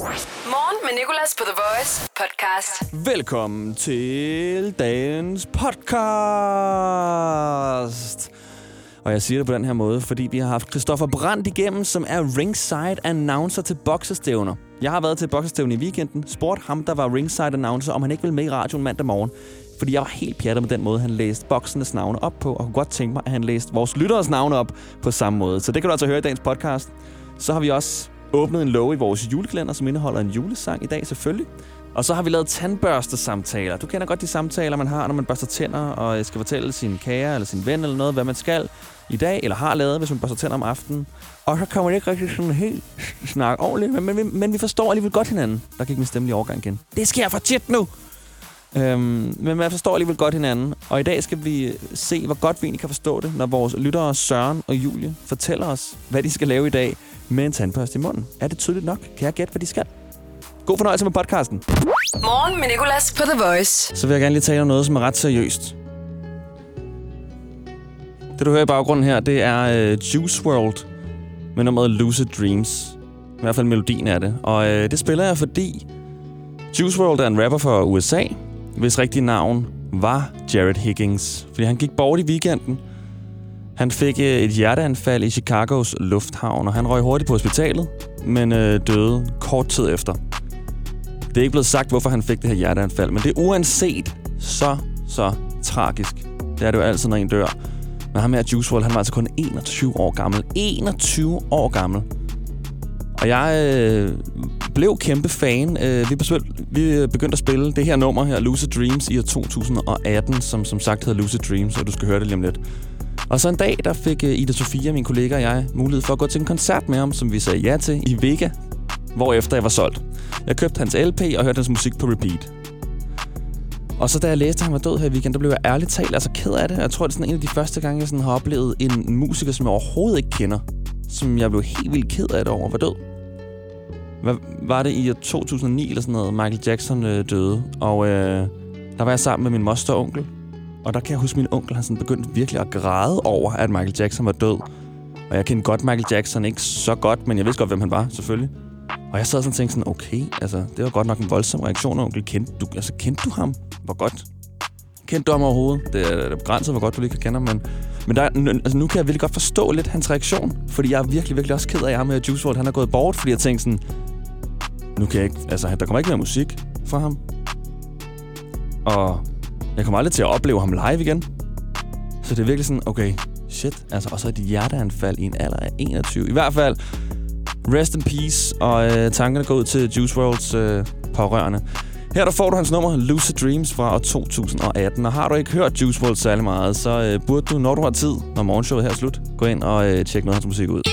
Morgen med Nicolas på The Voice podcast. Velkommen til dagens podcast. Og jeg siger det på den her måde, fordi vi har haft Christoffer Brandt igennem, som er ringside announcer til boksestævner. Jeg har været til boksestævne i weekenden, spurgt ham, der var ringside announcer, om han ikke ville med i radioen mandag morgen. Fordi jeg var helt pjattet med den måde, han læste boksernes navne op på, og kunne godt tænke mig, at han læste vores lytteres navne op på samme måde. Så det kan du altså høre i dagens podcast. Så har vi også åbnet en låge i vores julekalender, som indeholder en julesang i dag selvfølgelig. Og så har vi lavet tandbørstesamtaler. Du kender godt de samtaler, man har, når man børster tænder og øh, skal fortælle sin kære eller sin ven eller noget, hvad man skal i dag, eller har lavet, hvis man børster tænder om aftenen. Og så kommer det ikke rigtig sådan helt snak ordentligt, men, men, men, men vi forstår alligevel godt hinanden. Der gik min stemme overgang igen. Det sker for tit nu! Øhm, men man forstår alligevel godt hinanden. Og i dag skal vi øh, se, hvor godt vi egentlig kan forstå det, når vores lyttere Søren og Julie fortæller os, hvad de skal lave i dag med en tandbørste i munden. Er det tydeligt nok? Kan jeg gætte, hvad de skal? God fornøjelse med podcasten. Morgen med Nicolas på The Voice. Så vil jeg gerne lige tale om noget, som er ret seriøst. Det, du hører i baggrunden her, det er uh, Juice World med nummeret Lucid Dreams. I hvert fald melodien er det. Og uh, det spiller jeg, fordi Juice WRLD er en rapper fra USA, hvis rigtige navn var Jared Higgins. Fordi han gik bort i weekenden. Han fik øh, et hjerteanfald i Chicagos lufthavn, og han røg hurtigt på hospitalet, men øh, døde kort tid efter. Det er ikke blevet sagt, hvorfor han fik det her hjerteanfald, men det er uanset så, så tragisk. Det er det jo altid, når en dør. Men ham her, Juice WRLD, han var altså kun 21 år gammel. 21 år gammel. Og jeg øh, blev kæmpe fan. Øh, vi, besøg, vi øh, begyndte at spille det her nummer her, Lucid Dreams, i år 2018, som som sagt hedder Lucid Dreams, og du skal høre det lige om lidt. Og så en dag, der fik øh, Ida Sofia, min kollega og jeg, mulighed for at gå til en koncert med ham, som vi sagde ja til i Vega, hvor efter jeg var solgt. Jeg købte hans LP og hørte hans musik på repeat. Og så da jeg læste, at han var død her i weekenden, der blev jeg ærligt talt altså ked af det. Jeg tror, det er sådan en af de første gange, jeg sådan har oplevet en musiker, som jeg overhovedet ikke kender. Som jeg blev helt vildt ked af det over, var død. Hvad var det i 2009 eller sådan noget, Michael Jackson øh, døde. Og øh, der var jeg sammen med min moster og onkel. Og der kan jeg huske, at min onkel han sådan begyndte virkelig at græde over, at Michael Jackson var død. Og jeg kendte godt Michael Jackson, ikke så godt, men jeg vidste godt, hvem han var, selvfølgelig. Og jeg sad sådan og tænkte sådan, okay, altså, det var godt nok en voldsom reaktion, onkel. Kendte du, altså, kendte du ham? Hvor godt? Kendte du ham overhovedet? Det er begrænset, hvor godt du lige kan kende ham, men, men der, altså, nu kan jeg virkelig godt forstå lidt hans reaktion, fordi jeg er virkelig, virkelig også ked af, ham med Juice WRLD, han er gået bort, fordi jeg tænkte sådan, nu kan jeg ikke, altså, der kommer ikke mere musik fra ham. Og jeg kommer aldrig til at opleve ham live igen. Så det er virkelig sådan, okay, shit, altså, og så et hjerteanfald i en alder af 21. I hvert fald, rest in peace, og øh, tankerne går ud til Juice WRLDs øh, pårørende. Her der får du hans nummer Lucid Dreams fra år 2018, og har du ikke hørt Juice WRLD særlig meget, så øh, burde du, når du har tid, når morgenshowet her er slut, gå ind og øh, tjekke noget af hans musik ud.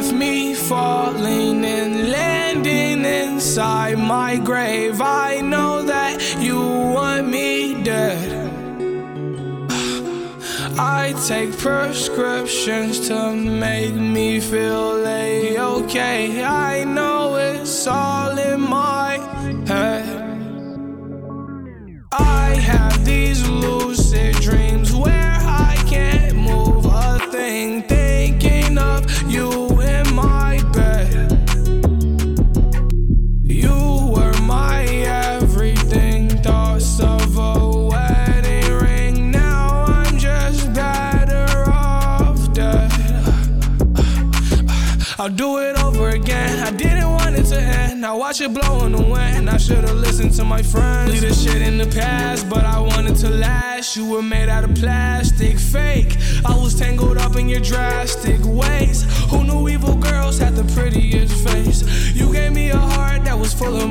left me falling and landing inside my grave. I know that you want me dead. I take prescriptions to make me feel a-okay. I know it's all in my head. I have these lucid dreams where I can't move I'll do it over again. I didn't want it to end. Now watch it blow in the wind. I should've listened to my friends. Leave the shit in the past, but I wanted to last. You were made out of plastic, fake. I was tangled up in your drastic ways. Who knew evil girls had the prettiest face? You gave me a heart that was full of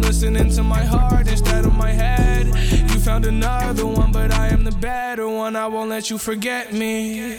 better one. I won't let you forget me.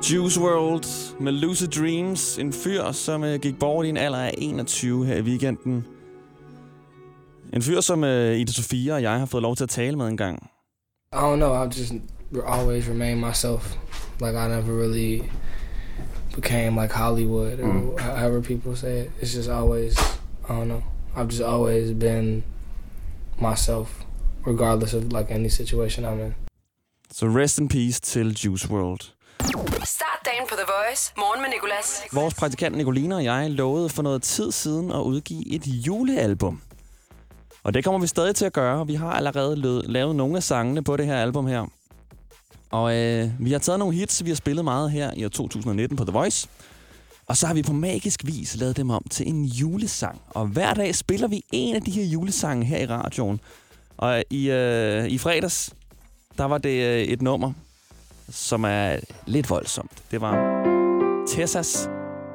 Juice World med Lucid Dreams. En fyr, som uh, gik bort i en alder af 21 her i weekenden. En fyr, som uh, Ida Sofia og jeg har fået lov til at tale med en gang. I don't know. I've just always remained myself. Like I never really became like Hollywood or Mm. however people say it. It's just always I don't know. I've just always been myself, regardless of like any situation I'm in. Så rest in peace til Juice World. Start dagen på The Voice. Morgen med Nicolas. Vores praktikant Nicolina og jeg lovede for noget tid siden at udgive et julealbum. Og det kommer vi stadig til at gøre. Vi har allerede lavet nogle af sangene på det her album her. Og øh, vi har taget nogle hits, vi har spillet meget her i år 2019 på The Voice. Og så har vi på magisk vis lavet dem om til en julesang. Og hver dag spiller vi en af de her julesange her i radioen. Og i, øh, i fredags, der var det øh, et nummer, som er lidt voldsomt. Det var Tessas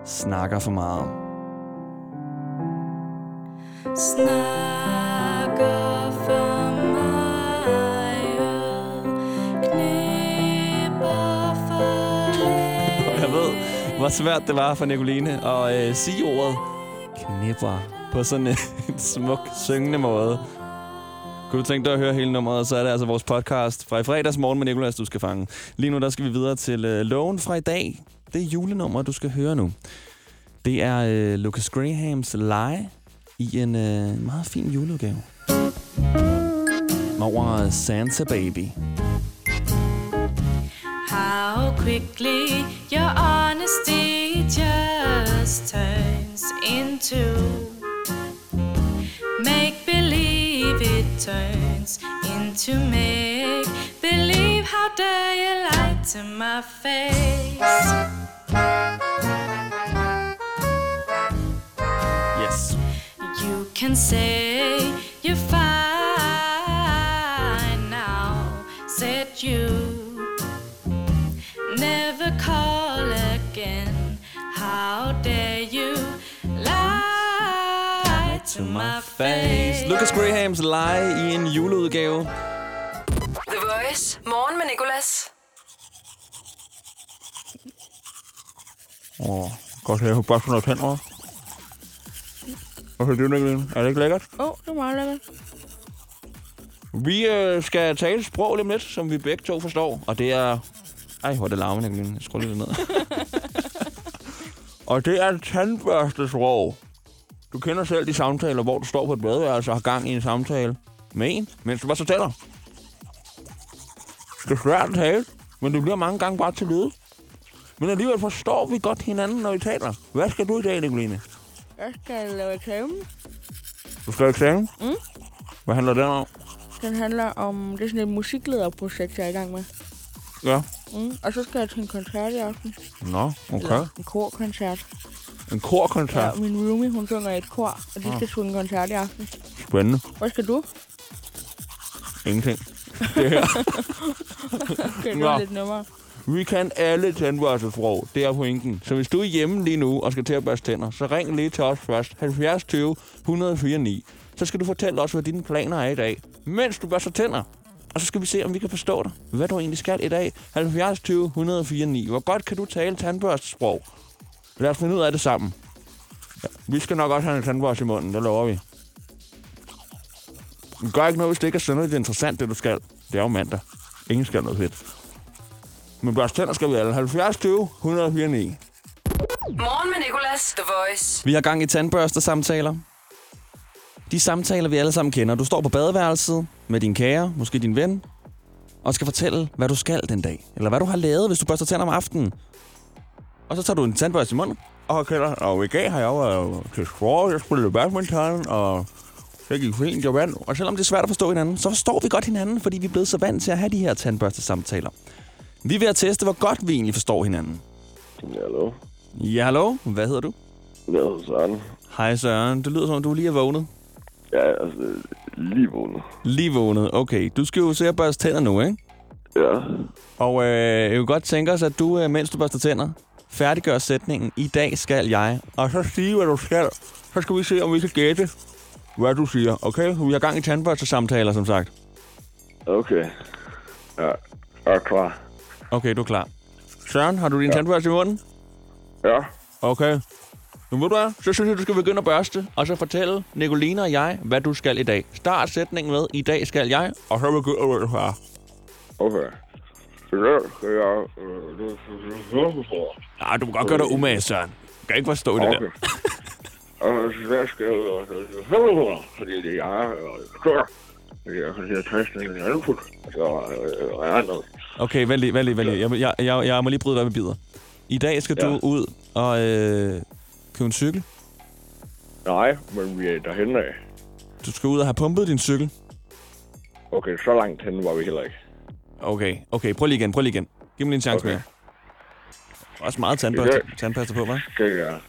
snakker for meget. Snakker for hvor svært det var for Nicoline at øh, sige ordet knipper på sådan en, en smuk, syngende måde. Kunne du tænke dig at høre hele nummeret, så er det altså vores podcast fra i fredags morgen med Nicolas, du skal fange. Lige nu der skal vi videre til øh, loven fra i dag. Det er julenummer, du skal høre nu. Det er øh, Lucas Grahams Lie i en øh, meget fin juleudgave. Over Santa Baby. How quickly your honesty just turns into turns into make believe. How dare you lie to my face? Yes. You can say Lie i en juleudgave. The Voice. Morgen med Nicolas. Åh, godt have bare sådan noget tænder. Er det, Nicoline? Er det ikke lækkert? Åh, oh, det er meget lækkert. Vi øh, skal tale sprog lige om lidt, som vi begge to forstår. Og det er... Ej, hvor er det larmende, Nicoline. Jeg skruer lidt ned. og det er tandbørstesprog. Du kender selv de samtaler, hvor du står på et badeværelse og har gang i en samtale med en, mens du bare så tæller. Det er svært at tale, men det bliver mange gange bare til lyd. Men alligevel forstår vi godt hinanden, når vi taler. Hvad skal du i dag, Nicoline? Jeg skal lave eksamen. Du skal have eksamen? Mm. Hvad handler det om? Den handler om, det er sådan et musiklederprojekt, jeg er i gang med. Ja. Mm. Og så skal jeg til en koncert i aften. Nå, okay. Eller en korkoncert. En korkoncert. Ja, min roomie, hun synger i et kor, og de skal synge en koncert i aften. Spændende. Hvad skal du? Ingenting. Det her. Okay, det er lidt nemmere. Vi kan alle tandbørstesprog. Det er pointen. Så hvis du er hjemme lige nu og skal til at børste tænder, så ring lige til os først. 70 20 104 9. Så skal du fortælle os, hvad dine planer er i dag, mens du børster tænder. Og så skal vi se, om vi kan forstå dig. Hvad du egentlig skal i dag. 70 20 104 9. Hvor godt kan du tale tandbørstesprog? Lad os finde ud af det sammen. Ja, vi skal nok også have en tandbørste i munden, det lover vi. Det gør ikke noget, hvis det ikke er synderligt interessant, det du skal. Det er jo mandag. Ingen skal noget fedt. Men børste tænder skal vi alle. 70 20 104 9. Morgen med Nicolas, The Voice. Vi har gang i tandbørster-samtaler. De samtaler, vi alle sammen kender. Du står på badeværelset med din kære, måske din ven, og skal fortælle, hvad du skal den dag. Eller hvad du har lavet, hvis du børster tænder om aftenen. Og så tager du en tandbørste i munden, og kalder, og i dag har jeg jo været til sport, jeg spillede badminton, og det gik fint, jeg vandt. Og selvom det er svært at forstå hinanden, så forstår vi godt hinanden, fordi vi er blevet så vant til at have de her tandbørste-samtaler. Vi er ved at teste, hvor godt vi egentlig forstår hinanden. Hallo. Ja, hallo. Hvad hedder du? Jeg hedder Søren. Hej Søren. Det lyder som om, du lige er vågnet. Jeg er altså lige vågnet. Lige vågnet. Okay, du skal jo se at børste tænder nu, ikke? Ja. Og øh, jeg kunne godt tænke os, at du, øh, mens du børster tænder, færdiggør sætningen, i dag skal jeg, og så sige, hvad du skal. Så skal vi se, om vi kan gætte, hvad du siger. Okay? Vi har gang i tandbørstesamtaler, som sagt. Okay. Ja. Jeg er klar. Okay, du er klar. Søren, har du din ja. tandbørste i munden? Ja. Okay. Nu ved du hvad, så synes jeg, du skal begynde at børste, og så fortælle Nicoline og jeg, hvad du skal i dag. Start sætningen med, i dag skal jeg, og så begynder du her. Okay. Nej, du må godt gøre dig umage, Søren. Jeg kan ikke forstå det Okay. der. Og så skal jeg... Fordi det er jeg... Klar. Fordi jeg kan sige, at testen input. Så øh. Okay, vent lige, vent lige, vent lige. Jeg, må- jeg, jeg, jeg må lige bryde dig med bidder. I dag skal. Ja. du ud og øh, købe en cykel. Nej, men vi er derhen af. Du skal ud og have pumpet din cykel. Okay, så langt hen var vi heller ikke. Okay, okay, prøv lige igen, prøv lige igen. Giv mig lige en chance Okay. mere. Også meget tandpasta, tandpasta på, hva'? skal jeg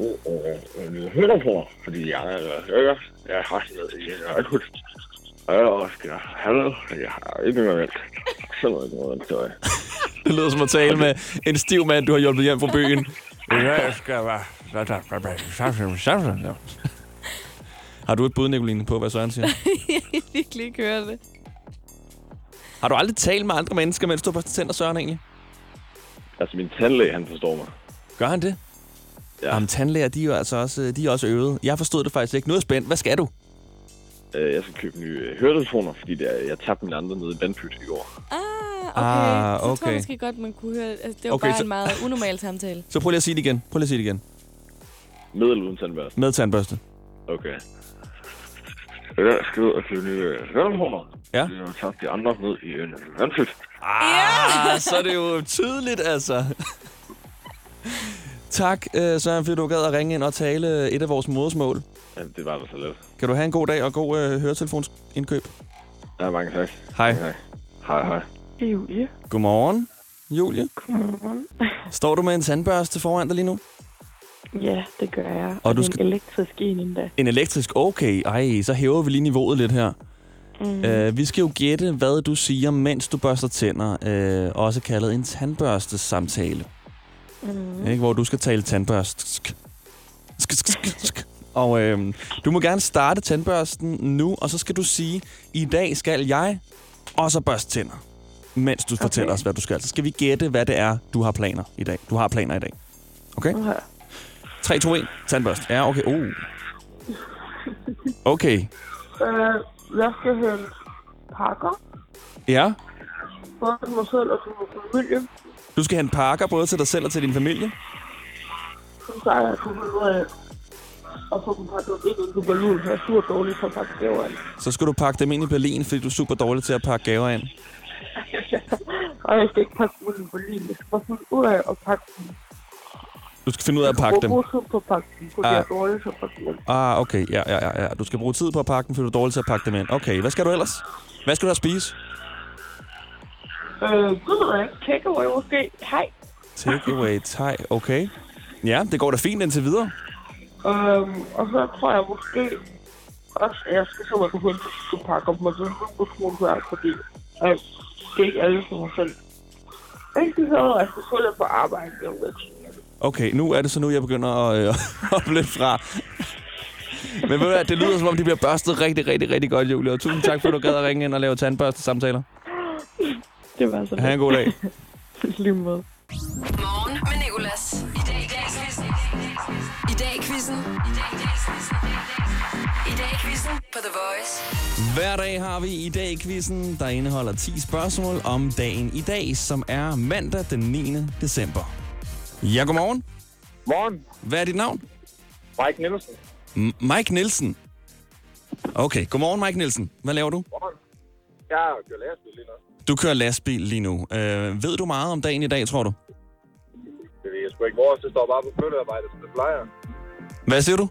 øh, høre på, fordi jeg, øh, jeg, jeg har sådan noget i en akut. Og skal jeg have noget, jeg har ikke noget valgt. Sådan noget, noget, så Det lyder som at tale med en stiv mand, du har hjulpet hjem fra byen. jeg skal være... Har du et bud, Nicoline, på, hvad Søren siger? jeg kan virkelig ikke høre det. Har du aldrig talt med andre mennesker, mens du har børstet tænder, Søren, egentlig? Altså, min tandlæge, han forstår mig. Gør han det? Ja. Jamen, tandlæger, de er jo altså også, de er også øvet. Jeg forstod det faktisk ikke. Nu er jeg spændt. Hvad skal du? Øh, Jeg skal købe nye øh, høretelefoner, fordi det er, jeg tabte mine andre nede i vandpyt i går. Ah, okay. Ah, Så tror okay. jeg måske godt, man kunne høre... Altså, det var Okay, okay, bare så- en meget unormal samtale. Så prøv lige at sige det igen. Prøv lige at sige det igen. Med eller uden tandbørste. Med tandbørste. Okay. Jeg skal ud og købe nye øh. Ja. Jeg har tabt de andre ned i en vandpyt. Ah, så er det jo tydeligt, altså. tak, øh, Søren, fordi du gad at ringe ind og tale et af vores modersmål. Ja, det var da så let. Kan du have en god dag og god øh, høretelefonindkøb? Ja, mange tak. Hej. Hej. Hej, hej. Julie. Godmorgen, Julie. Godmorgen. Står du med en tandbørste foran dig lige nu? Ja, det gør jeg. Og, Og du skal- en elektrisk en endda. En elektrisk, okay. Ej, så hæver vi lige niveauet lidt her. Mm. Øh, vi skal jo gætte, hvad du siger, mens du børster tænder. Øh, også kaldet en tandbørstesamtale. Mm. Ikke? Hvor du skal tale tandbørst. Sk. Sk, sk, sk, sk. Og øh, du må gerne starte tandbørsten nu, og så skal du sige, i dag skal jeg, og så børste tænder. Mens du okay. fortæller os, hvad du skal. Så skal vi gætte, hvad det er, du har planer i dag. Du har planer i dag. Okay? Okay. 3, 2, 1. Tandbørst. Ja, okay. Oh. Okay. Øh, jeg skal hente pakker, Ja. både til mig selv og til min familie. Du skal hente pakker både til dig selv og til din familie. Så jeg kunne ud af og få dem pakket ind i balloon, for jeg er sur dårlig for at pakke gaver ind. Så skal du pakke dem ind i Berlin, fordi du er super dårlig til at pakke gaver ind. Og jeg skal ikke pakke dem ud i Berlin. Jeg skal bare ud af at pakke dem. Du skal finde ud af at pakke dem. Jeg skal bruge på at pakke dem, fordi Ah. jeg er dårlig til at pakke dem. Ah, okay. Ja, ja, ja, ja. Du skal bruge tid på at pakke dem, fordi du er dårlig til at pakke dem ind. Okay, hvad skal du ellers? Hvad skal du have at spise? Øh, det ved jeg ikke. Takeaway måske. Hej. Takeaway thai. Okay. Ja, det går da fint indtil videre. Øhm, og så tror jeg måske også, at jeg skal simpelthen gå hen til at pakke op med det på skoleværk, fordi øh, det er ikke alle, som har selv. Ikke så, at jeg skal skulle på arbejde. Jeg ved ikke. Okay, nu er det så nu, jeg begynder at øh, hoppe lidt fra. Men ved du hvad, det lyder som om, de bliver børstet rigtig, rigtig, rigtig godt, Julie. Og tusind tak, for at du gad at ringe ind og lave tandbørste samtaler. Det var så Ha' en god dag. lige måde. Morgen med Nicolas. I dag i dag quizzen. I dag i quizzen. I dag i quizzen på The Voice. Hver dag har vi i dag quizzen, der indeholder 10 spørgsmål om dagen i dag, som er mandag den 9. december. Ja, godmorgen. Morgen. Hvad er dit navn? Mike Nielsen. M- Mike Nielsen. Okay, godmorgen Mike Nielsen. Hvad laver du? Morgen. Jeg kører lastbil lige nu. Du kører lastbil lige nu. Øh, ved du meget om dagen i dag, tror du? Det ved jeg sgu ikke. Vores, det står bare på flyttearbejde, som det plejer. Hvad siger du?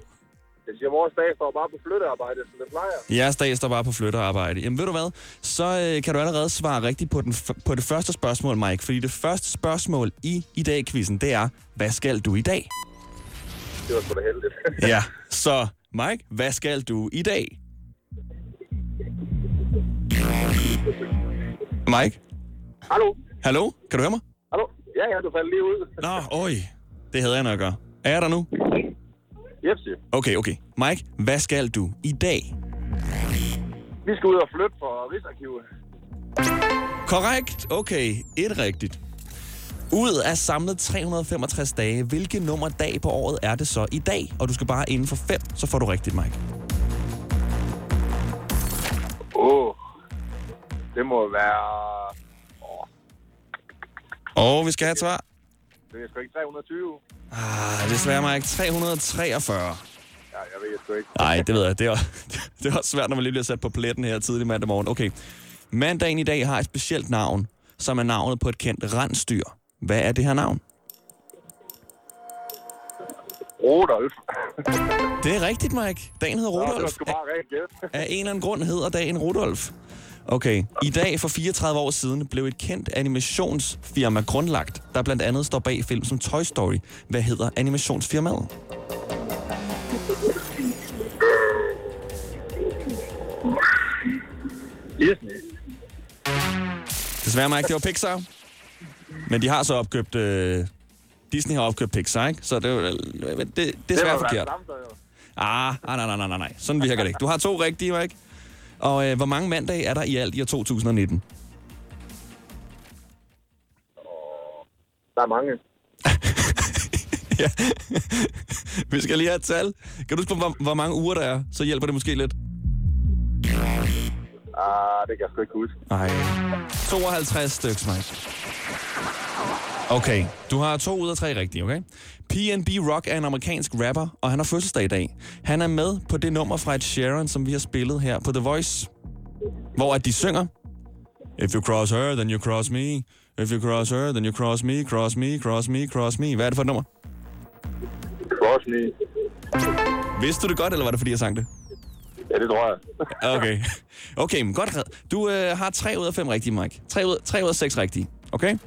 Jeg siger, vores dag står bare på flyttearbejde, som det plejer. Jeres dag står bare på flyttearbejde. Jamen ved du hvad, så øh, kan du allerede svare rigtigt på, den på det første spørgsmål, Mike. Fordi det første spørgsmål i i dag quizzen det er, hvad skal du i dag? Det var sgu da heldigt. Ja, så Mike, hvad skal du i dag? Mike? Hallo? Hallo? Kan du høre mig? Hallo? Ja, ja, du faldt lige ud. Nå, øj. Det havde jeg nok at gøre. Er jeg der nu? Jepsi. Okay, okay. Mike, hvad skal du i dag? Vi skal ud og flytte for Rigsarkivet. Korrekt. Okay, et rigtigt. Ud af samlet 365 dage, hvilke nummer dag på året er det så i dag? Og du skal bare inden for fem, så får du rigtigt, Mike. Åh. Oh. Det må være... Åh, Og vi skal have et svar. Det er sgu ikke 320. Ah, desværre, Mike. 343. Ja, jeg ved sgu ikke. Nej, det ved jeg. Det er, det er også svært, når man lige bliver sat på pletten her tidlig mandag morgen. Okay. Mandagen i dag har et specielt navn, som er navnet på et kendt rensdyr. Hvad er det her navn? Rudolf. Det er rigtigt, Mike. Dagen hedder Nå, det var Rudolf. sgu bare rent gæt. Af en eller anden grund hedder dagen Rudolf. Okay. I dag for 34 år siden blev et kendt animationsfirma grundlagt, der blandt andet står bag film som Toy Story. Hvad hedder animationsfirmaet? Disney. Desværre, Mike, det var Pixar. Men de har så opkøbt... Øh, Disney har opkøbt Pixar, ikke? Så det, er det, det, det er svært forkert. jo. Ah, nej, nej, nej, nej, nej. Sådan virker det ikke. Du har to rigtige, Mike. Og øh, hvor mange mandage er der i alt i år 2019? Der er mange. ja. Vi skal lige have et tal. Kan du huske, hvor, hvor mange uger der er? Så hjælper det måske lidt. Ah, det kan jeg sgu ikke huske. Nej. 52 stykker, Mike. Okay, du har to ud af tre rigtige, okay? PNB Rock er en amerikansk rapper, og han har fødselsdag i dag. Han er med på det nummer fra et Sharon, som vi har spillet her på The Voice, hvor at de synger If you cross her, then you cross me. If you cross her, then you cross me, cross me, cross me, cross me. Hvad er det for et nummer? Cross me. Vidste du det godt, eller var det, fordi jeg sang det? Ja, det tror jeg. Okay. Okay, men godt. Du øh, har 3 ud af 5 rigtige, Mike. 3 ud, 3 ud af 6 rigtige. Okay?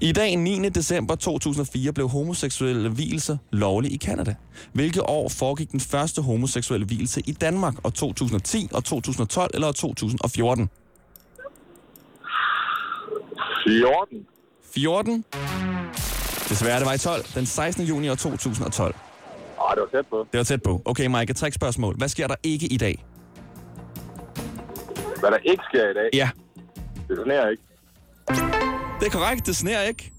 I dag, 9. december 2004, blev homoseksuelle hvilelse lovlig i Kanada. Hvilke år foregik den første homoseksuelle hvilelse i Danmark? Og 2010, og 2012 eller 2014? 14. 14? Desværre, det var i 12. Den 16. juni år 2012. Ah, det var tæt på. Det var tæt på. Okay, Mike, et spørgsmål. Hvad sker der ikke i dag? Hvad der ikke sker i dag, Ja, det sneer ikke. Det er korrekt. Det sner ikke.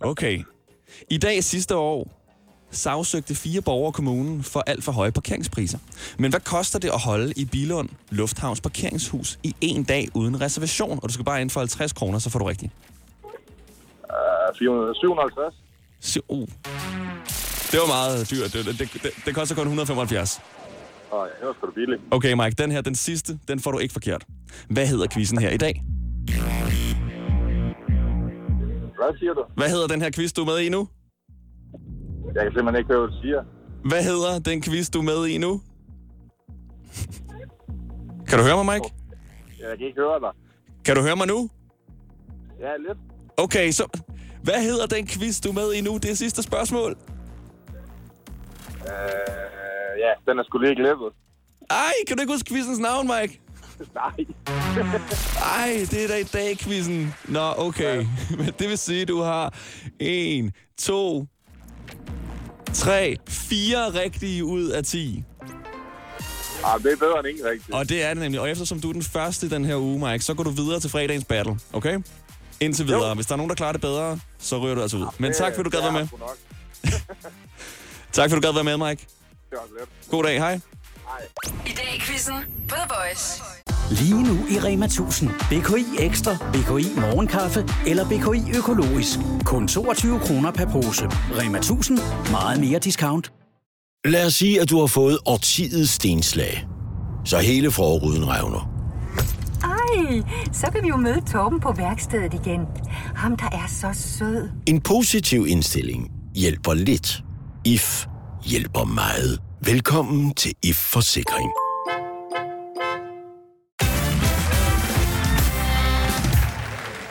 Okay. I dag sidste år sagsøgte fire borgere kommunen for alt for høje parkeringspriser. Men hvad koster det at holde i Bilund Lufthavns parkeringshus i en dag uden reservation? Og du skal bare ind for 50 kroner, så får du rigtigt. Uh, 400, 750. Så, uh. Det var meget dyrt. Det, det, det, det koster kun 175. Åh, ja, det var sgu billigt. Okay, Mike, den her, den sidste, den får du ikke forkert. Hvad hedder quizzen her i dag? Hvad siger du? Hvad hedder den her quiz, du er med i nu? Jeg kan simpelthen ikke høre, hvad du siger. Hvad hedder den quiz, du er med i nu? Kan du høre mig, Mike? Jeg kan ikke høre dig. Kan du høre mig nu? Ja, lidt. Okay, så... Hvad hedder den quiz, du er med i nu? Det er sidste spørgsmål. Øh, ja, den er sgu lige glemt. Ej, kan du ikke huske quizens navn, Mike? Nej. Ej, det er da i dag, quizzen. Nå, okay. Men det vil sige, at du har 1, 2, 3, 4 rigtige ud af 10. Ah, det er bedre end ingen rigtigt. Og det er det nemlig. Og eftersom du er den første i den her uge, Mike, så går du videre til fredagens battle, okay? Indtil videre. Jo. Hvis der er nogen, der klarer det bedre, så ryger du altså ud. Men tak, fordi du gad være med. Tak, fordi du gad være med, Mike. Det var. God dag, hej. I dag i quizzen på The Voice. Lige nu i Rema 1000. BKI Ekstra, BKI Morgenkaffe eller BKI Økologisk. Kun 22 kroner per pose. Rema 1000. Meget mere discount. Lad os sige, at du har fået årtidets stenslag. Så hele forruden revner. Ej, så kan vi jo møde Torben på værkstedet igen. Ham, der er så sød. En positiv indstilling hjælper lidt. IF hjælper meget. Velkommen til IF Forsikring.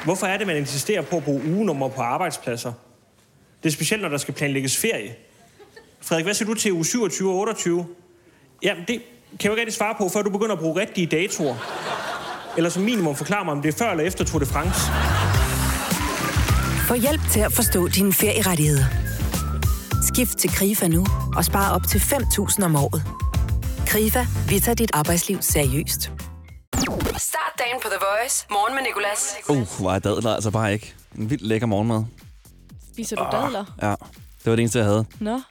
Hvorfor er det, man insisterer på at bruge ugenummer på arbejdspladser? Det er specielt, når der skal planlægges ferie. Frederik, hvad siger du til uge 27 og 28? Jamen, det kan jeg jo ikke rigtig svare på, før du begynder at bruge rigtige datoer. Eller som minimum forklare mig, om det er før eller efter Tour de France. Få hjælp til at forstå dine ferierettigheder. Skift til KRIFA nu og spar op til 5.000 om året. KRIFA, vi tager dit arbejdsliv seriøst. Dagen på The Voice. Morgen med Nicolas. Uh, hvor er dadler altså bare ikke. En vildt lækker morgenmad. Spiser du dadler? Ja, det var det eneste, jeg havde. Nå.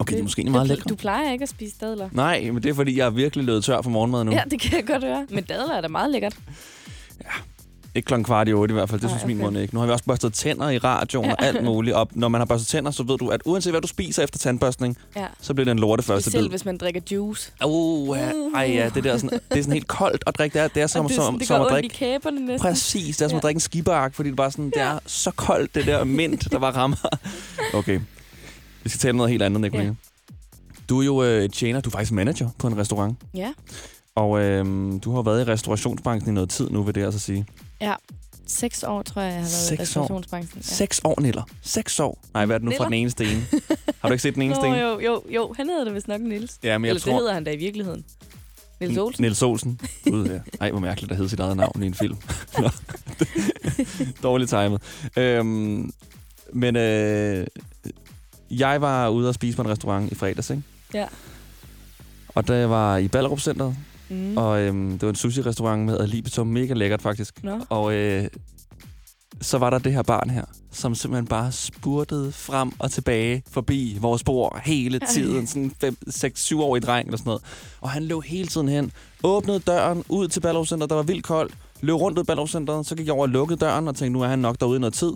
Okay, det er måske ikke meget lækkert. Du plejer ikke at spise dadler. Nej, men det er fordi, jeg er virkelig løbet tør for morgenmad nu. Ja, det kan jeg godt høre. Men dadler er da meget lækkert. Ikke klokken kvart i otte i hvert fald. Det Nej, synes min okay. mor ikke. Nu har vi også børstet tænder i radioen og Ja. alt muligt. Og når man har børstet tænder, så ved du, at uanset hvad du spiser efter tandbørstning, Ja. så bliver det en lorte første Selv bid. hvis man drikker juice. Uh, ja. Ej, ja, det, der er sådan, det er sådan helt koldt at drikke. Det er, det er som, Og det, er som, sådan, det som at drikke... kæberne næsten. Præcis, det er som at drikke en skibark, fordi det, bare sådan, det er så koldt, det der mint, der bare rammer. Okay, vi skal tale om noget helt andet, Nicolene. Ja. Du er jo øh, tjener, du er faktisk manager på en restaurant. Ja. Og øh, du har været i restaurationsbranchen i noget tid nu, vil det altså sige. Ja. Seks år, tror jeg, jeg har været i restaurationsbranchen. Ja. Seks år, Niller. Seks år. Nej, hvad er det nu fra Niller? den ene sten? Har du ikke set den ene Nå, sten? jo, jo, jo. Han hedder det vist nok Nils. Ja, men jeg Eller tror- det hedder han da i virkeligheden. Nils Olsen. Niels Olsen. Gud, ja. Ej, hvor mærkeligt at hedde sit eget navn i en film. Dårligt timet. Øhm, men øh, jeg var ude og spise på en restaurant i fredags, ikke? Ja. Og da jeg var i Ballerup Centeret, Mm. og øhm, det var en sushi-restaurant med alibitum, mega lækkert faktisk. Nå. Og øh, så var der det her barn her, som simpelthen bare spurtede frem og tilbage forbi vores bord hele tiden. Sådan 5, 6, 7 år i dreng eller sådan noget. Og han løb hele tiden hen, åbnede døren ud til Ballerup der var vildt koldt, løb rundt ud i Ballerup så gik jeg over og lukkede døren og tænkte, nu er han nok derude i noget tid.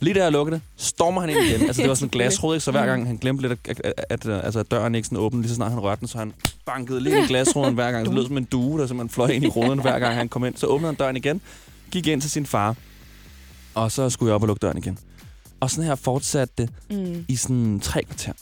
Lige da jeg lukkede det, stormer han ind igen. Altså, det var sådan en glasrude, ikke? så hver gang han glemte lidt, at, at, at, at, altså, at døren ikke sådan åbnede, lige så snart han rørte den, så han bankede lige i glasruden hver gang. Det lød som en due, der simpelthen fløj ind i ruden, hver gang han kom ind. Så åbnede han døren igen, gik ind til sin far, og så skulle jeg op og lukke døren igen. Og sådan her fortsatte det Mm. i sådan tre kvarter.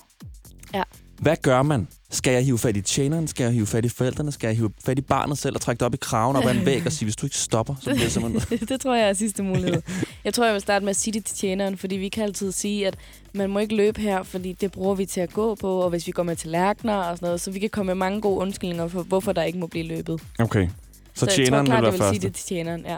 Ja. Hvad gør man? Skal jeg hive fat i tjeneren? Skal jeg hive fat i forældrene? Skal jeg hive fat i barnet selv og trække det op i kraven op ad en væg og sige, hvis du ikke stopper, så bliver jeg simpelthen... det tror jeg er sidste mulighed. Jeg tror, jeg vil starte med at sige det til tjeneren, fordi vi kan altid sige, at man må ikke løbe her, fordi det bruger vi til at gå på, og hvis vi går med tallerkener og sådan noget, så vi kan komme med mange gode undskyldninger for, hvorfor der ikke må blive løbet. Okay. Så, jeg tjeneren tror klart, vil være jeg vil første. sige det til tjeneren, ja.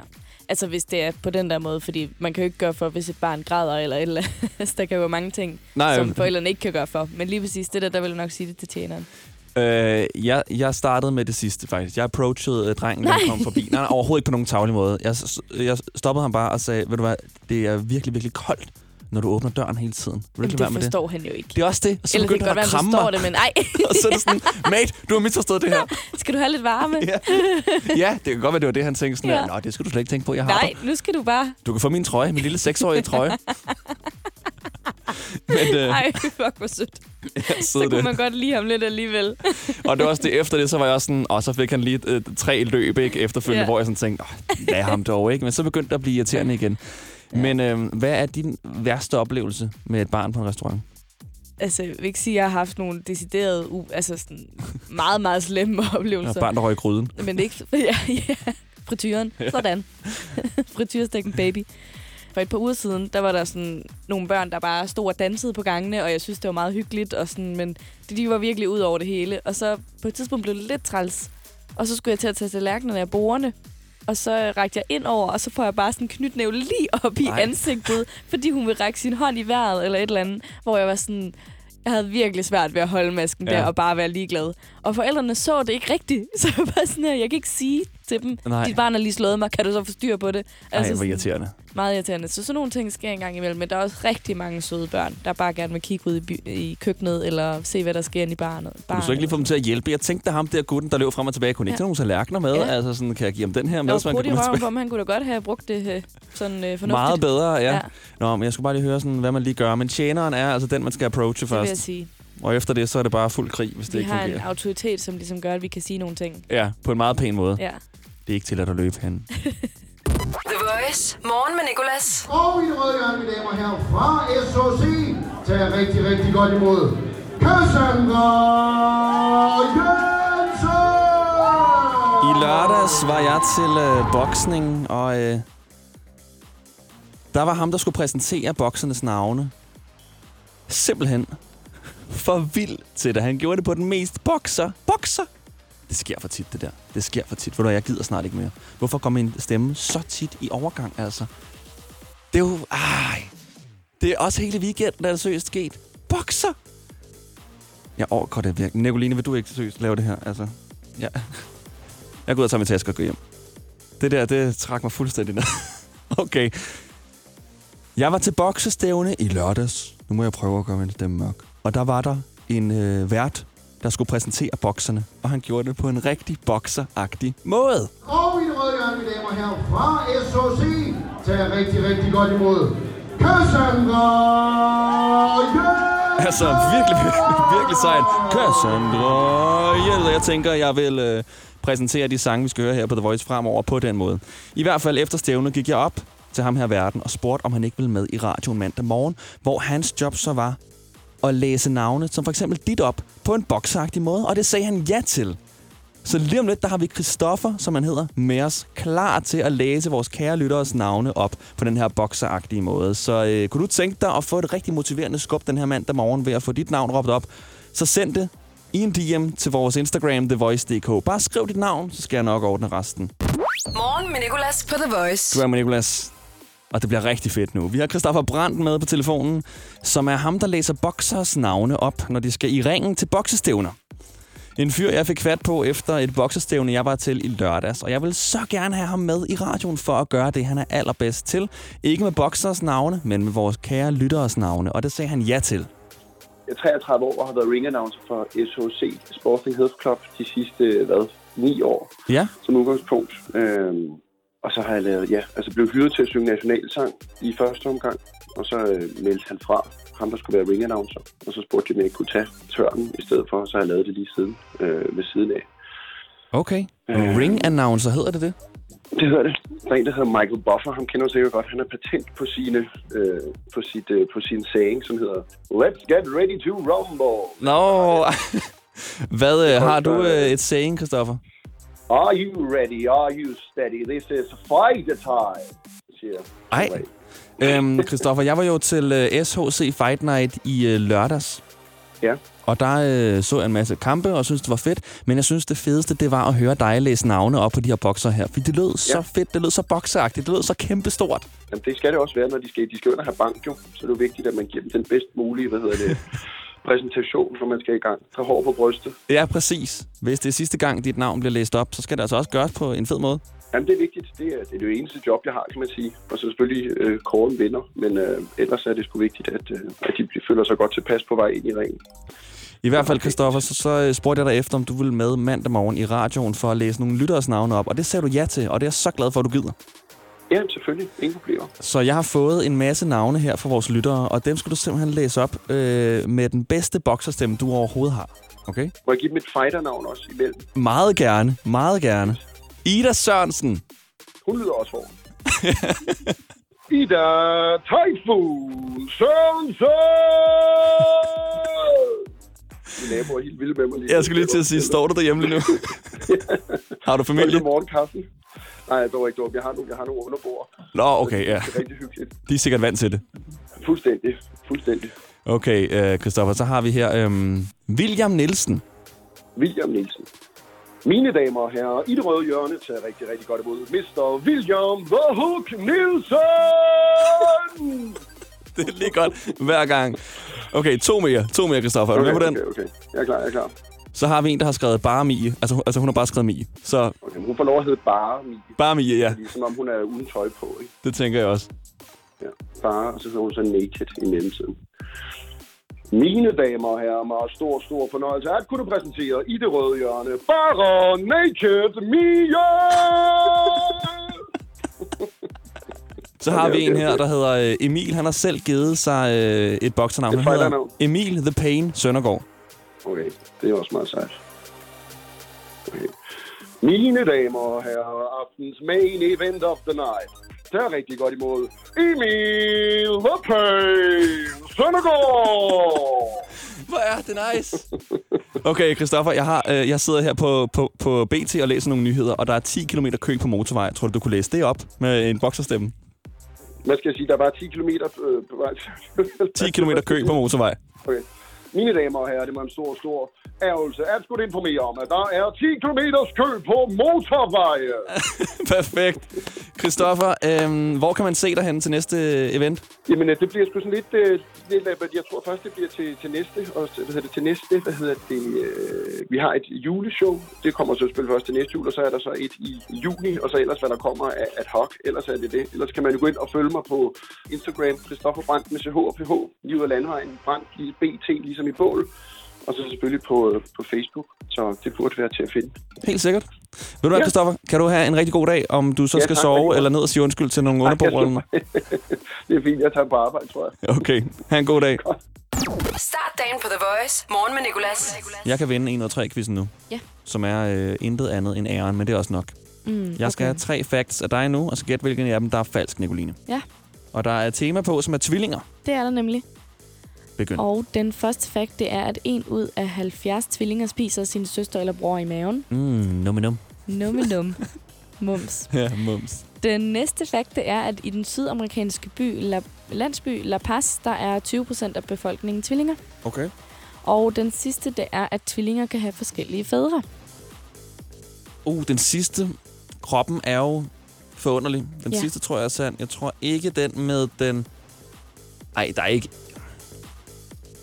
Altså hvis det er på den der måde, fordi man kan jo ikke gøre for, hvis et barn græder eller et eller andet. Der kan jo være mange ting, Nej, som forældrene ikke kan gøre for. Men lige præcis det der, der vil jeg nok sige det til tjeneren. Øh, jeg, jeg startede med det sidste, faktisk. Jeg approachede uh, drengen, der kom forbi. Nej, nej, overhovedet ikke på nogen tavlig måde. Jeg, jeg stoppede ham bare og sagde, ved du hvad, det er virkelig, virkelig koldt, når du åbner døren hele tiden. Vil du Men ikke lade være det med det? forstår han jo ikke. Det er også det. Og så Eller det begyndte han godt at være, kramme mig. det, men ej. og så er det sådan, mate, du har misforstået det her. Skal du have lidt varme? Ja. Ja, det kan godt være, det var det, han tænkte sådan, Ja. Nå, det skal du slet ikke tænke på, jeg har Nej, dig. nu skal du bare... Du kan få min trøje, min lille seksårige trøje. Men, øh, Ej, fuck, hvor sødt. ja, Så kunne det. man godt lide ham lidt alligevel. Og det var også det, efter det, så var jeg også sådan, og så fik han lige øh, tre løb ikke, efterfølgende, Ja. hvor jeg sådan tænkte, "Åh, lad ham dog, ikke? Men så begyndte det at blive irriterende igen. Men øh, hvad er din værste oplevelse med et barn på en restaurant? Altså, jeg vil ikke sige, at jeg har haft nogle deciderede, u- altså sådan meget, meget slemme oplevelser. er barn, der røg i gryden. Men ikke... Ja, ja. Frityren. Ja. Sådan. Frityrestækken baby. For et par uger siden, der var der sådan nogle børn, der bare stod og dansede på gangene, og jeg synes, det var meget hyggeligt, og sådan, men de var virkelig ud over det hele. Og så på et tidspunkt blev det lidt træls, og så skulle jeg til at tage tallerkenerne af bordene, og så rakte jeg ind over, og så får jeg bare sådan en knytnæve lige op i Ej. Ansigtet, fordi hun vil række sin hånd i vejret, eller et eller andet, hvor jeg var sådan... Jeg havde virkelig svært ved at holde masken ja. der og bare være ligeglad. Og forældrene så det ikke rigtigt, så jeg var bare sådan her, jeg kan ikke sige til dem, Nej. dit barn har lige slået mig, kan du så få styr på det? Ej, hvor sådan- irriterende. Meget irriterende. Så sådan nogle ting sker en gang imellem, men der er også rigtig mange søde børn, der bare gerne vil kigge ud i, by- i køkkenet, eller se, hvad der sker inde i barnet. Kunne du så ikke lige få dem til at hjælpe? Jeg tænkte, at ham der gutten, der løb frem og tilbage, kunne ikke Ja. tage nogle tallerkener med. Ja. Altså sådan, kan jeg give ham den her Jeg med, var man brudt kan i røven tilbage? på ham, han kunne da godt have brugt det øh, sådan øh, fornuftigt. Meget bedre, ja. Ja. Nå, men jeg skulle bare lige høre, sådan, hvad man lige gør. Men tjeneren er altså den, man skal approache Det vil jeg først. sige. Og efter det, så er det bare fuld krig, hvis det Vi ikke har en fungerer. autoritet, som ligesom gør, at vi kan sige nogle ting. Ja, på en meget pæn måde. Ja. Det er ikke til at løbe hen. The Voice. Morgen med Nicolas. Og i det røde hjørne, mine damer og herrer, fra SOC, tager rigtig, rigtig godt imod Cassandra Jensen! I lørdags var jeg til øh, boksning, og øh, der var ham, der skulle præsentere boksernes navne. Simpelthen for vild til det. Han gjorde det på den mest bokser. Bokser! Det sker for tit, det der. Det sker for tit. Ved du, jeg gider snart ikke mere. Hvorfor kommer min stemme så tit i overgang, altså? Det er jo... Ej. Det er også hele weekenden, der er det seriøst sket. Bokser! Jeg overgår det virkelig. Nicoline, vil du ikke seriøst lave det her? Altså, ja. Jeg går ud og tager min taske og går hjem. Det der, det trak mig fuldstændig ned. okay. Jeg var til boksestævne i lørdags. Nu må jeg prøve at gøre min stemme mørk. Og der var der en øh, vært, der skulle præsentere bokserne. Og han gjorde det på en rigtig bokseragtig måde. Og i det røde hjørne, mine damer og herrer, fra SOC, tager rigtig, rigtig godt imod Cassandra Jensen! Altså, virkelig, virkelig, virkelig sejt. Cassandra Hjælp. Jeg tænker, jeg vil øh, præsentere de sange, vi skal høre her på The Voice fremover på den måde. I hvert fald efter stævnet gik jeg op til ham her verden og spurgte, om han ikke ville med i radioen mandag morgen, hvor hans job så var at læse navne, som for eksempel dit op, på en boksagtig måde, og det sagde han ja til. Så lige om lidt, der har vi Christoffer, som han hedder, med os, klar til at læse vores kære lytteres navne op på den her bokseragtige måde. Så øh, kunne du tænke dig at få et rigtig motiverende skub den her mandag morgen ved at få dit navn råbt op, så send det i en DM til vores Instagram, thevoice.dk. Bare skriv dit navn, så skal jeg nok ordne resten. Morgen med Nicolas på The Voice. Du er med Nicolas. Og det bliver rigtig fedt nu. Vi har Christoffer Brandt med på telefonen, som er ham, der læser boksers navne op, når de skal i ringen til boksestævner. En fyr, jeg fik fat på efter et boksestævne, jeg var til i lørdags. Og jeg vil så gerne have ham med i radioen for at gøre det, han er allerbedst til. Ikke med boksers navne, men med vores kære lytteres navne. Og det sagde han ja til. Jeg er 33 år og har været ring-announcer for SHC, Sporting Health Club, de sidste, hvad, 9 år Ja. som udgangspunkt. Øhm, og så har jeg lavet, ja, altså blev hyret til at synge nationalsang i første omgang, og så øh, meldte han fra, ham der skulle være ring-announcer, og så spurgte de, om jeg ikke kunne tage tørnen i stedet for, så har jeg lavet det lige siden, øh, ved siden af. Okay. Øh. Ring announcer, hedder det det? Det hedder det. Der er en, der hedder Michael Buffer. Han kender sikkert godt. Han har patent på, sine, øh, på, sit, øh, på sin saying, som hedder Let's get ready to rumble. Nå, hvad øh, har du øh, et saying, Christoffer? Are you ready? Are you steady? This is fight time. Siger Ej. Øhm, Christoffer, jeg var jo til øh, SHC Fight Night i øh, lørdags. Ja. Og der øh, så jeg en masse kampe og synes det var fedt. Men jeg synes, det fedeste, det var at høre dig læse navne op på de her bokser her. For det lød ja. så fedt, det lød så bokseagtigt, det lød så kæmpestort. Jamen, det skal det også være, når de skal, de skal og have bank, jo. Så det er vigtigt, at man giver dem den bedst mulige, hvad hedder det, præsentation, når man skal i gang. Tag hår på brystet. Ja, præcis. Hvis det er sidste gang, dit navn bliver læst op, så skal det altså også gøres på en fed måde. Jamen, det er vigtigt. Det er, det er det eneste job, jeg har, kan man sige. Og så selvfølgelig øh, kåren vinder. Men øh, ellers er det sgu vigtigt, at, øh, at de føler sig godt tilpas på vej ind i ringen. I hvert fald, Christoffer, så, så øh, spurgte jeg dig efter, om du ville med mandag morgen i radioen for at læse nogle lytteres navne op. Og det sagde du ja til, og det er jeg så glad for, at du gider. Ja, selvfølgelig. Ingen problemer. Så jeg har fået en masse navne her fra vores lyttere, og dem skal du simpelthen læse op øh, med den bedste bokserstemme, du overhovedet har. Okay? Må jeg give dem et fighter-navn også imellem? Meget gerne, meget gerne. Ida Sørensen. Hun lyder også hård. Ida Typhoon Sørensen! Min nabo er helt vilde med mig lige. Jeg skulle lige til at sige, står du derhjemme lige nu? har du familie? Familie? morgenkaffen. Nej, dog ikke dog. Jeg har nogle, jeg har nogle underbord. Nå, okay, ja. Det er rigtig hyggeligt. De er sikkert vant til det. Fuldstændig. Fuldstændig. Okay, øh, Christoffer, så har vi her øhm, William Nielsen. William Nielsen. Mine damer og herrer, i det røde hjørne tager rigtig, rigtig godt imod Mr. William The Hook Nielsen! Det er lige godt hver gang. Okay, to mere. To mere, Christoffer. Er du Okay, med på den? okay, okay. Jeg er klar, jeg er klar. Så har vi en, der har skrevet bare Mie. Altså, altså hun har bare skrevet Mie. Så Okay, hun får lov at hedde bare Mie. bare Mie, ja. Fordi, som om hun er uden tøj på, ikke? Det tænker jeg også. Ja, bare, og så hedder hun så naked i mellemtiden. Mine damer og herrer, meget stor, stor fornøjelse at kunne præsentere i det røde hjørne, bare Naked Mia! Så har Okay, vi en okay, her, der hedder øh, Emil. Han har selv givet sig øh, et boksernavn. Han hedder. Emil The Pain Søndergaard. Okay, det er også meget sejt. Okay. Mine damer og herrer, aftens main event of the night. Det er rigtig godt imod Emil The Pain Søndergaard! Hvor er det nice! Okay, Christoffer, jeg, har, øh, jeg sidder her på, på, på BT og læser nogle nyheder, og der er 10 km kø på motorvej. Tror du, du kunne læse det op med en bokserstemme? Hvad skal jeg sige? Der er bare 10 km øh, på vej. 10 km kø på motorvej. Okay. Mine damer og herrer, det var en stor, stor ærgelse at skulle informere om, at der er 10 km kø på motorveje. Perfekt. Christoffer, øh, hvor kan man se dig henne til næste event? Jamen, øh, det bliver sgu sådan lidt, øh, lidt øh, jeg tror først, det bliver til, til næste, og hvad hedder det, til næste, hvad hedder det, øh, vi har et juleshow, det kommer så selvfølgelig først til næste jul, og så er der så et i juni, og så ellers, hvad der kommer af ad hoc, ellers er det det. Ellers kan man jo gå ind og følge mig på Instagram, Christoffer Brandt med CH og PH, lige ud af landvejen, Brandt, lige BT, ligesom i bål, og så selvfølgelig på, øh, på Facebook, så det burde være til at finde. Helt sikkert. Ved du hvad, Ja. Christoffer? Kan du have en rigtig god dag, om du så Ja, skal tak, sove eller ned og sige undskyld til nogle noget? det er fint, jeg tager på arbejde, tror jeg. Okay, ha' en god dag. Start dagen på The Voice. Morgen med Nicolas. Jeg kan vinde 1 ud 3 quizzen nu. Ja. Som er øh, intet andet end æren, men det er også nok. Mm, Jeg skal okay. have tre facts af dig nu, og så gæt, hvilken af dem, der er falsk, Nicoline. Ja, Og der er et tema på, som er tvillinger. det er der nemlig. Begynd. Og den første fakt, det er, at en ud af 70 tvillinger spiser sin søster eller bror i maven. Mm, nummer num. Numme num. Mums. Ja, mums. Den næste fakt, det er, at i den sydamerikanske by, La, landsby La Paz, der er 20 procent af befolkningen tvillinger. Okay. Og den sidste, det er, at tvillinger kan have forskellige fædre. Uh, den sidste. Kroppen er jo forunderlig. Den Ja. sidste tror jeg er sand. Jeg tror ikke den med den... Ej, der er ikke...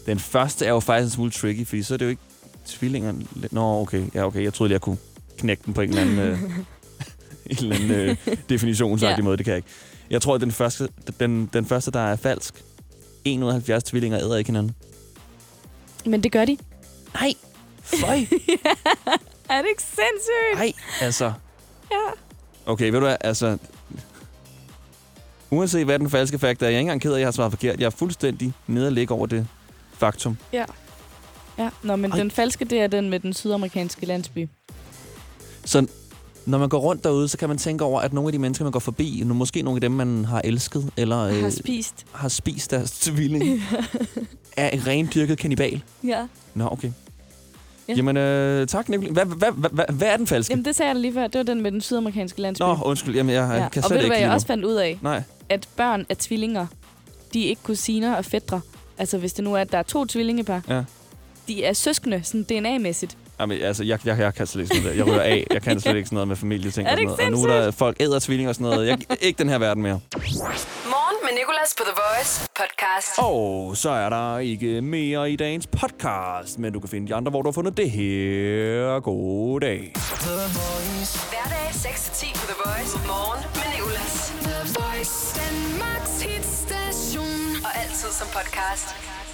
Den første er jo faktisk en smule tricky, fordi så er det jo ikke tvillinger. Nå, okay. Ja, okay. Jeg troede lige, jeg kunne knække den på en eller anden, øh, en eller anden øh, definitionsagtig Ja. måde. Det kan jeg ikke. Jeg tror, at den første, den, den første, der er falsk. 170 tvillinger æder ikke hinanden. Men det gør de. Nej. Føj. er det ikke sindssygt? Nej, altså... Ja. Okay, ved du hvad, altså... Uanset hvad den falske fakt er, jeg er ikke engang ked af, at jeg har svaret forkert. Jeg er fuldstændig nede og ligge over det faktum. Ja. Ja, Nå, men Ej. den falske, det er den med den sydamerikanske landsby. Så når man går rundt derude, så kan man tænke over, at nogle af de mennesker, man går forbi, nu måske nogle af dem, man har elsket, eller øh, Har spist. har spist deres tvilling, er en rendyrket kannibal. ja. Nå, okay. Ja. Jamen, øh, tak, Nicolai. Hvad, hvad, hvad, hvad, hvad er den falske? Jamen, det sagde jeg lige før. Det var den med den sydamerikanske landsby. Nå, undskyld. Jamen, jeg, jeg ja. kan Og slet ved du, ikke hvad jeg også fandt ud af? Nej. At børn af tvillinger, de er ikke kusiner og fædre. Altså, hvis det nu er, at der er to tvillingepar, Ja. de er søskende, sådan DNA-mæssigt. Jamen, altså, jeg, jeg, jeg kan slet ikke sådan noget. Jeg rører af. Jeg kan slet ikke sådan noget med familieting. Er og det sådan noget. Og nu er der folk æder tvillinger og sådan noget. Jeg, ikke den her verden mere. Morgen med Nicolas på The Voice podcast. Og så er der ikke mere i dagens podcast, men du kan finde de andre, hvor du har fundet det her. God dag. Hverdag 6-10 på The Voice. Morgen med Nicolas. The Voice. Danmarks hitstation. Og altid som podcast.